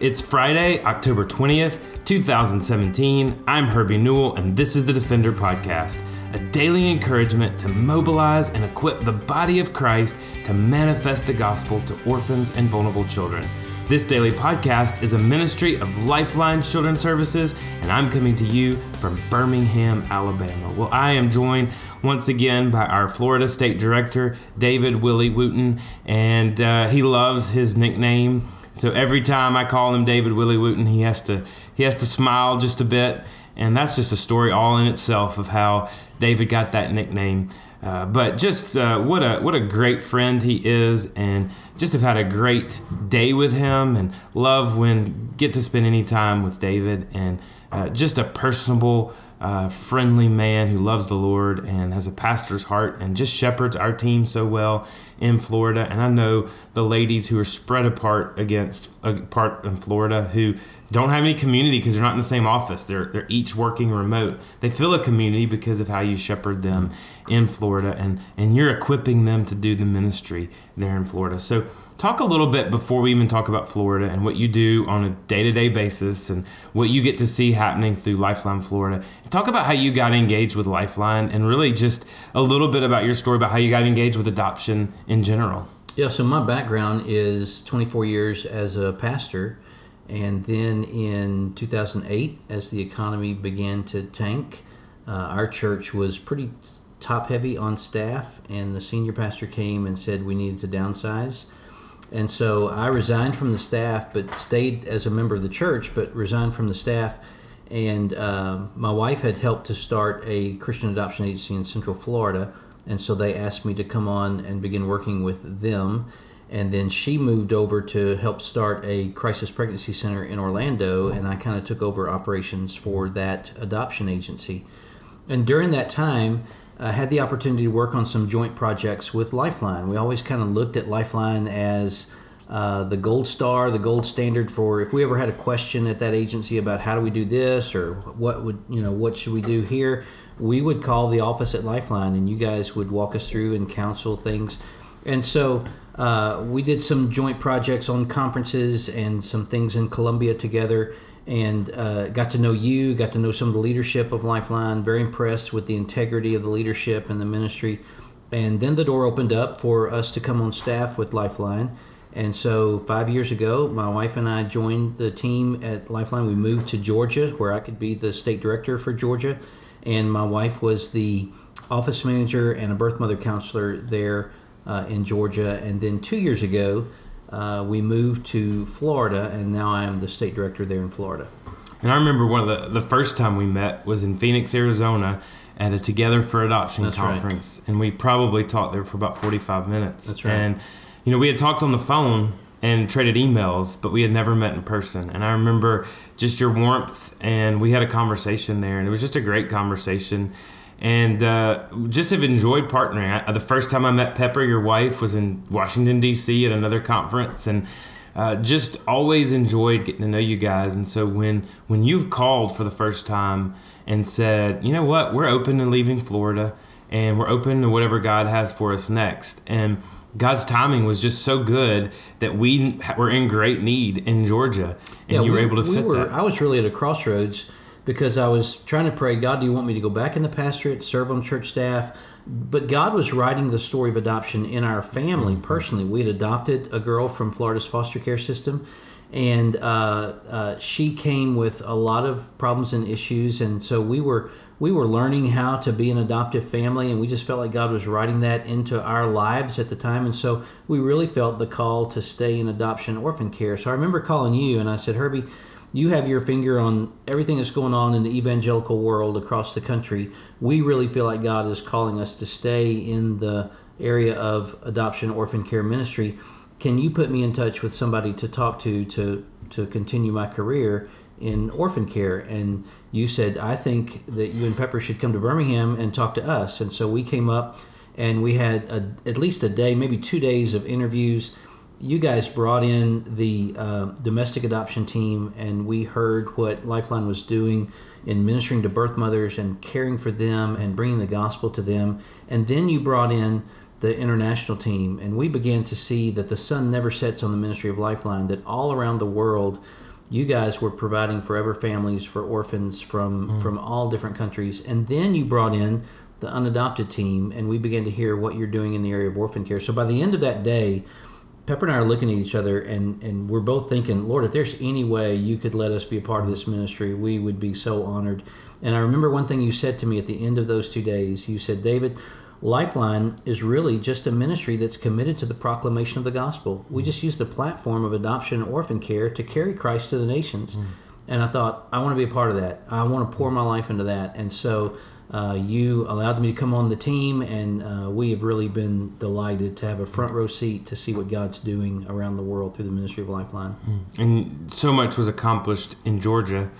It's Friday, October 20th, 2017. I'm Herbie Newell, and this is the Defender Podcast, a daily encouragement to mobilize and equip the body of Christ to manifest the gospel to orphans and vulnerable children. This daily podcast is a ministry of Lifeline Children's Services, and I'm coming to you from Birmingham, Alabama. Well, I am joined once again by our Florida State Director, David Willy Wooten, and uh, he loves his nickname. So every time I call him David Willy Wooten, he has to he has to smile just a bit, and that's just a story all in itself of how David got that nickname. Uh, but just uh, what a what a great friend he is, and just have had a great day with him, and love when get to spend any time with David, and uh, just a personable, uh, friendly man who loves the Lord and has a pastor's heart, and just shepherds our team so well in Florida. And I know the ladies who are spread apart against apart in Florida who don't have any community because they're not in the same office. They're they're each working remote. They feel a community because of how you shepherd them in Florida and and you're equipping them to do the ministry there in Florida. So talk a little bit before we even talk about Florida and what you do on a day-to-day basis and what you get to see happening through Lifeline Florida. Talk about how you got engaged with Lifeline and really just a little bit about your story about how you got engaged with adoption in general. Yeah, so my background is 24 years as a pastor and then in 2008, as the economy began to tank, uh, our church was pretty top heavy on staff, and the senior pastor came and said we needed to downsize. And so I resigned from the staff, but stayed as a member of the church, but resigned from the staff. And uh, my wife had helped to start a Christian adoption agency in Central Florida. And so they asked me to come on and begin working with them and then she moved over to help start a crisis pregnancy center in Orlando, and I kind of took over operations for that adoption agency. And during that time, I had the opportunity to work on some joint projects with Lifeline. We always kind of looked at Lifeline as uh, the gold star, the gold standard for if we ever had a question at that agency about how do we do this or what would you know what should we do here, we would call the office at Lifeline, and you guys would walk us through and counsel things. And so uh, we did some joint projects on conferences and some things in Colombia together and uh, got to know you, got to know some of the leadership of Lifeline, very impressed with the integrity of the leadership and the ministry. And then the door opened up for us to come on staff with Lifeline. And so, five years ago, my wife and I joined the team at Lifeline. We moved to Georgia, where I could be the state director for Georgia. And my wife was the office manager and a birth mother counselor there uh, in Georgia, and then two years ago uh, we moved to Florida, and now I am the state director there in Florida. And I remember one of the the first time we met was in Phoenix, Arizona, at a Together for Adoption That's conference, right. and we probably talked there for about forty five minutes. That's right. And you know, we had talked on the phone and traded emails, but we had never met in person. And I remember just your warmth, and we had a conversation there, and it was just a great conversation and uh, just have enjoyed partnering. I, the first time I met Pepper, your wife, was in Washington D.C. at another conference, and uh, just always enjoyed getting to know you guys. And so when when you've called for the first time and said, you know what, we're open to leaving Florida, and we're open to whatever God has for us next, and God's timing was just so good that we were in great need in Georgia, and Yeah, you were we- able to we fit were- that. I was really at a crossroads because I was trying to pray, God, do you want me to go back in the pastorate, serve on church staff? But God was writing the story of adoption in our family Mm-hmm. personally. We had adopted a girl from Florida's foster care system, and uh, uh, she came with a lot of problems and issues, and so we were we were learning how to be an adoptive family, and we just felt like God was writing that into our lives at the time, and so we really felt the call to stay in adoption orphan care. So I remember calling you, and I said, Herbie you have your finger on everything that's going on in the evangelical world across the country. We really feel like God is calling us to stay in the area of adoption orphan care ministry. Can you put me in touch with somebody to talk to to to continue my career in orphan care? And you said, I think that you and Pepper should come to Birmingham and talk to us. And so we came up and we had a, at least a day, maybe two days of interviews you guys brought in the uh, domestic adoption team, and we heard what Lifeline was doing in ministering to birth mothers and caring for them and bringing the gospel to them. And then you brought in the international team, and we began to see that the sun never sets on the ministry of Lifeline, that all around the world, you guys were providing forever families for orphans from from all different countries, and then you brought in the unadopted team, and we began to hear what you're doing in the area of orphan care. So by the end of that day, Pepper and I are looking at each other, and and we're both thinking, Lord, if there's any way you could let us be a part of this ministry, we would be so honored. And I remember one thing you said to me at the end of those two days. You said, David. Lifeline is really just a ministry that's committed to the proclamation of the gospel. We just use the platform of adoption and orphan care to carry Christ to the nations. Mm. And I thought, I want to be a part of that. I want to pour my life into that. And so uh, you allowed me to come on the team, and uh, we have really been delighted to have a front row seat to see what God's doing around the world through the ministry of Lifeline. Mm. And so much was accomplished in Georgia,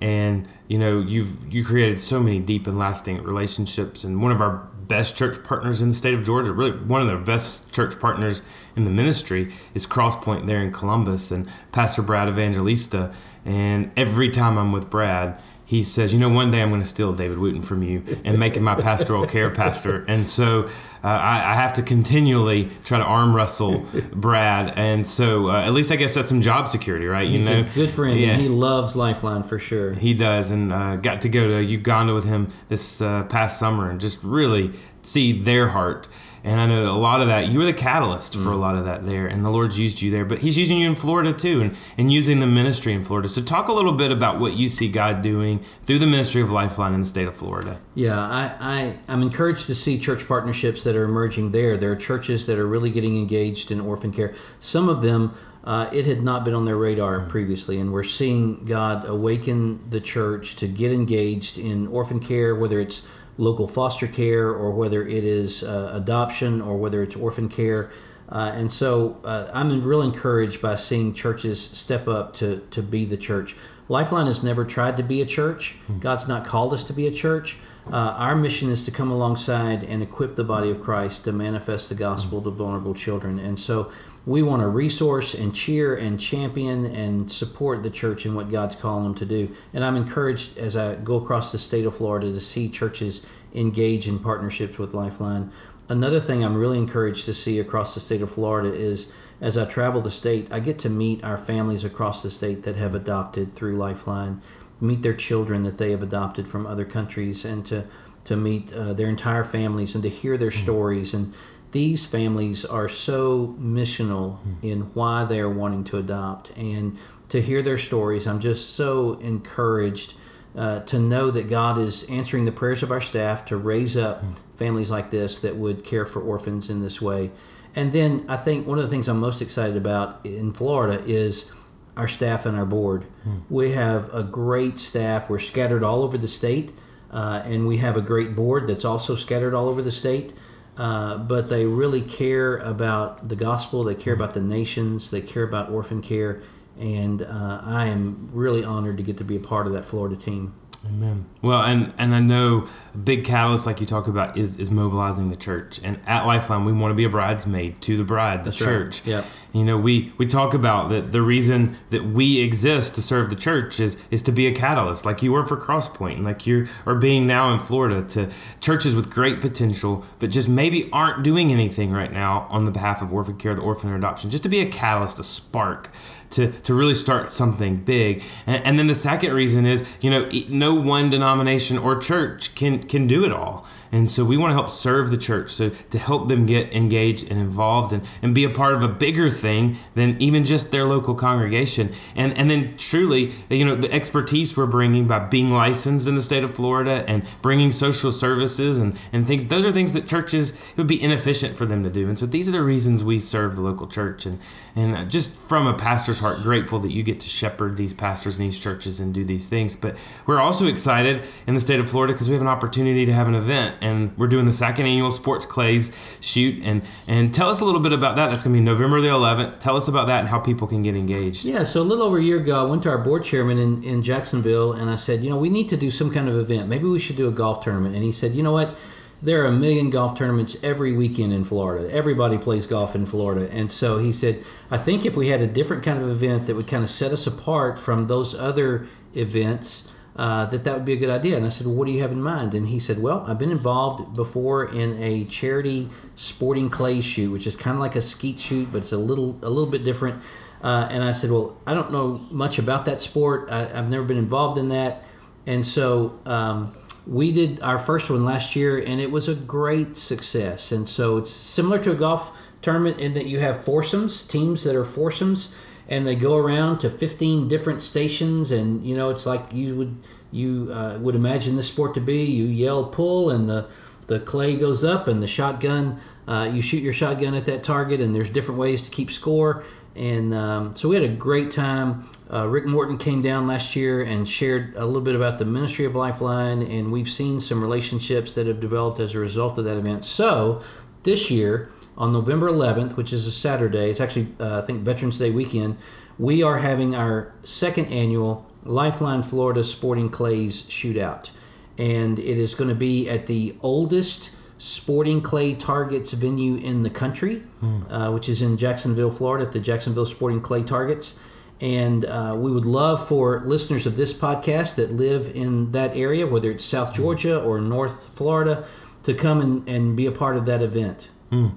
and you know you've you created so many deep and lasting relationships. And one of our best church partners in the state of Georgia, really one of the best church partners in the ministry, is Crosspoint there in Columbus, and Pastor Brad Evangelista. And every time I'm with Brad he says, you know, one day I'm going to steal David Wooten from you and make him my pastoral care pastor. And so uh, I, I, have to continually try to arm wrestle Brad. And so uh, at least I guess that's some job security, right? He's you know, a good friend. Yeah. he loves Lifeline for sure. He does. And uh, got to go to Uganda with him this uh, past summer and just really see their heart and I know a lot of that, you were the catalyst for mm. a lot of that there, and the Lord's used you there. But He's using you in Florida too, and, and using the ministry in Florida. So, talk a little bit about what you see God doing through the ministry of Lifeline in the state of Florida. Yeah, I, I, I'm encouraged to see church partnerships that are emerging there. There are churches that are really getting engaged in orphan care. Some of them, uh, it had not been on their radar mm. previously, and we're seeing God awaken the church to get engaged in orphan care, whether it's local foster care or whether it is uh, adoption or whether it's orphan care. Uh, and so uh, I'm real encouraged by seeing churches step up to, to be the church. Lifeline has never tried to be a church. Hmm. God's not called us to be a church. Uh, our mission is to come alongside and equip the body of Christ to manifest the gospel to vulnerable children. And so we want to resource and cheer and champion and support the church in what God's calling them to do. And I'm encouraged as I go across the state of Florida to see churches engage in partnerships with Lifeline. Another thing I'm really encouraged to see across the state of Florida is as I travel the state, I get to meet our families across the state that have adopted through Lifeline, meet their children that they have adopted from other countries, and to to meet uh, their entire families and to hear their mm-hmm. stories and these families are so missional in why they're wanting to adopt. And to hear their stories i'm just so encouraged uh, to know that god is answering the prayers of our staff to raise up families like this that would care for orphans in this way. And then i think one of the things i'm most excited about in florida is our staff and our board. Hmm. we have a great staff. We're scattered all over the state uh, and we have a great board that's also scattered all over the state uh, but they really care about the gospel. They care about the nations. They care about orphan care. And uh, I am really honored to get to be a part of that Florida team. Amen. Well, and and I know a big catalyst, like you talk about, is is mobilizing the church. And at Lifeline, we want to be a bridesmaid to the bride, the That's church. Right. Yeah. You know, we we talk about that the reason that we exist to serve the church is is to be a catalyst, like you were for Crosspoint, and like you are being now in Florida to churches with great potential, but just maybe aren't doing anything right now on the behalf of orphan care, the orphan adoption, just to be a catalyst, a spark to, to really start something big. And, and then the second reason is, you know, no one denomination or church can can do it all. And so we want to help serve the church, so to help them get engaged and involved and, and be a part of a bigger thing than even just their local congregation. And and then truly, you know, the expertise we're bringing by being licensed in the state of Florida and bringing social services and, and things, those are things that churches, it would be inefficient for them to do. And so these are the reasons we serve the local church. And, and just from a pastor's heart, grateful that you get to shepherd these pastors in these churches and do these things. But we're also excited in the state of Florida because we have an opportunity to have an event and we're doing the second annual Sports Clays shoot. And and tell us a little bit about that. That's going to be November the 11th. Tell us about that and how people can get engaged. Yeah, so a little over a year ago, I went to our board chairman in, in Jacksonville and I said, you know, we need to do some kind of event. Maybe we should do a golf tournament. And he said, you know what? There are a million golf tournaments every weekend in Florida. Everybody plays golf in Florida. And so he said, I think if we had a different kind of event that would kind of set us apart from those other events, uh, that that would be a good idea. And I said, well, what do you have in mind? And he said, well, I've been involved before in a charity sporting clay shoot, which is kind of like a skeet shoot, but it's a little a little bit different. Uh, and I said, Well, I don't know much about that sport. I, have never been involved in that. And so um, we did our first one last year, and it was a great success. And so it's similar to a golf tournament in that you have foursomes, teams that are foursomes, and they go around to 15 different stations. And, you know, it's like you would you uh, would imagine this sport to be. You yell pull, and the, the clay goes up, and the shotgun, uh, you shoot your shotgun at that target, and there's different ways to keep score. And um, so we had a great time. Uh, Rick Morton came down last year and shared a little bit about the ministry of Lifeline, and we've seen some relationships that have developed as a result of that event. So this year, on November 11th, which is a Saturday, it's actually, uh, I think, Veterans Day weekend, we are having our second annual Lifeline Florida Sporting Clays Shootout. And it is going to be at the oldest sporting clay targets venue in the country, mm. uh, which is in Jacksonville, Florida, at the Jacksonville Sporting Clay Targets. And uh, we would love for listeners of this podcast that live in that area, whether it's South. Georgia or North Florida, to come and, and be a part of that event. Mm.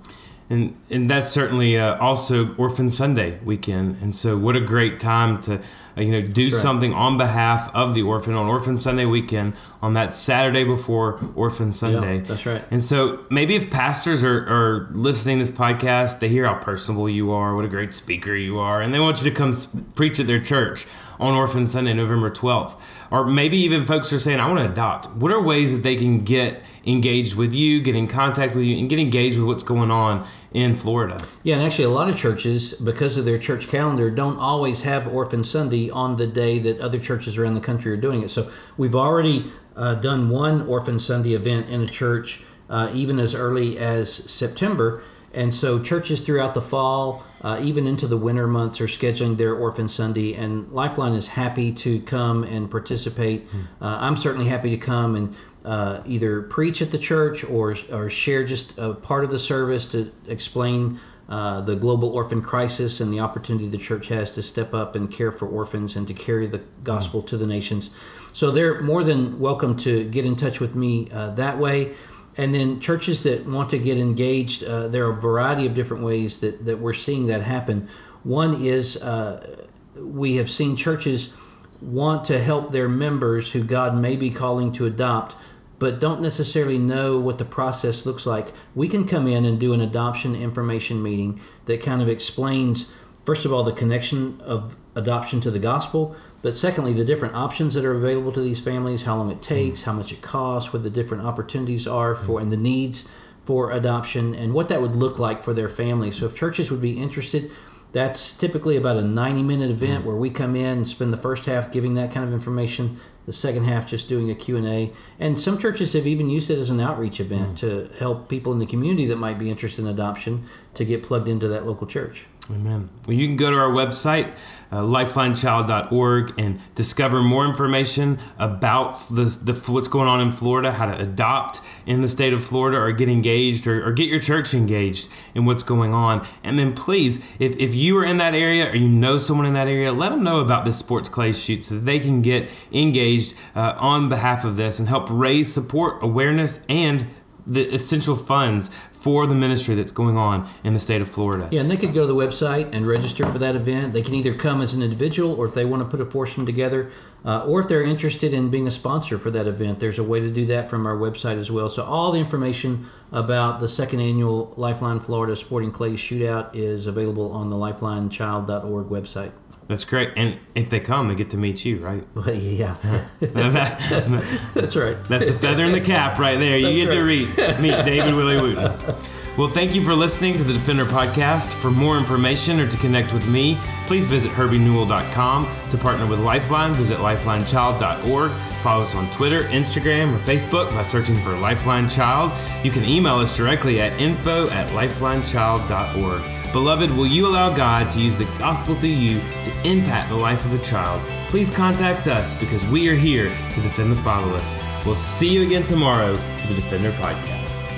And, and that's certainly uh, also Orphan Sunday weekend. And so, what a great time to uh, you know, do right. something on behalf of the orphan on Orphan Sunday weekend on that Saturday before Orphan Sunday. Yeah, that's right. And so maybe if pastors are, are listening to this podcast, they hear how personable you are, what a great speaker you are, and they want you to come preach at their church on Orphan Sunday, November 12th. Or maybe even folks are saying, I want to adopt. What are ways that they can get engaged with you, get in contact with you, and get engaged with what's going on in Florida? Yeah, and actually, a lot of churches, because of their church calendar, don't always have Orphan Sunday on the day that other churches around the country are doing it. So we've already uh, done one Orphan Sunday event in a church, uh, even as early as September. And so churches throughout the fall, uh, even into the winter months, are scheduling their Orphan Sunday, and Lifeline is happy to come and participate. Uh, I'm certainly happy to come and uh, either preach at the church or, or share just a part of the service to explain uh, the global orphan crisis and the opportunity the church has to step up and care for orphans and to carry the gospel to the nations. So they're more than welcome to get in touch with me uh, that way. And then churches that want to get engaged, uh, there are a variety of different ways that, that we're seeing that happen. One is uh, we have seen churches want to help their members who God may be calling to adopt, but don't necessarily know what the process looks like. We can come in and do an adoption information meeting that kind of explains, first of all, the connection of adoption to the gospel, but secondly, the different options that are available to these families, how long it takes, how much it costs, what the different opportunities are for, and the needs for adoption, and what that would look like for their family. So, if churches would be interested, that's typically about a 90 minute event mm. where we come in and spend the first half giving that kind of information the second half just doing a q&a and some churches have even used it as an outreach event mm. to help people in the community that might be interested in adoption to get plugged into that local church Amen. Well, you can go to our website, uh, lifelinechild.org, and discover more information about the, the, what's going on in Florida, how to adopt in the state of Florida, or get engaged, or, or, get your church engaged in what's going on. And then, please, if, if you are in that area or you know someone in that area, let them know about this sports clay shoot so that they can get engaged uh, on behalf of this and help raise support, awareness, and the essential funds for the ministry that's going on in the state of Florida. Yeah, and they could go to the website and register for that event. They can either come as an individual or if they want to put a foursome together, uh, or if they're interested in being a sponsor for that event, there's a way to do that from our website as well. So all the information about the second annual Lifeline Florida Sporting Clay Shootout is available on the lifelinechild.org website. That's great. And if they come, they get to meet you, right? Well, yeah. that's right. That's the feather in the cap right there. You that's get right. to read, meet David Willy Wooten. Well, thank you for listening to the Defender Podcast. For more information or to connect with me, please visit herbienewell.com. To partner with Lifeline, visit lifelinechild.org. Follow us on Twitter, Instagram, or Facebook by searching for Lifeline Child. You can email us directly at info at lifelinechild.org. Beloved, will you allow God to use the gospel through you to impact the life of a child? Please contact us because we are here to defend the fatherless. We'll see you again tomorrow for the Defender Podcast.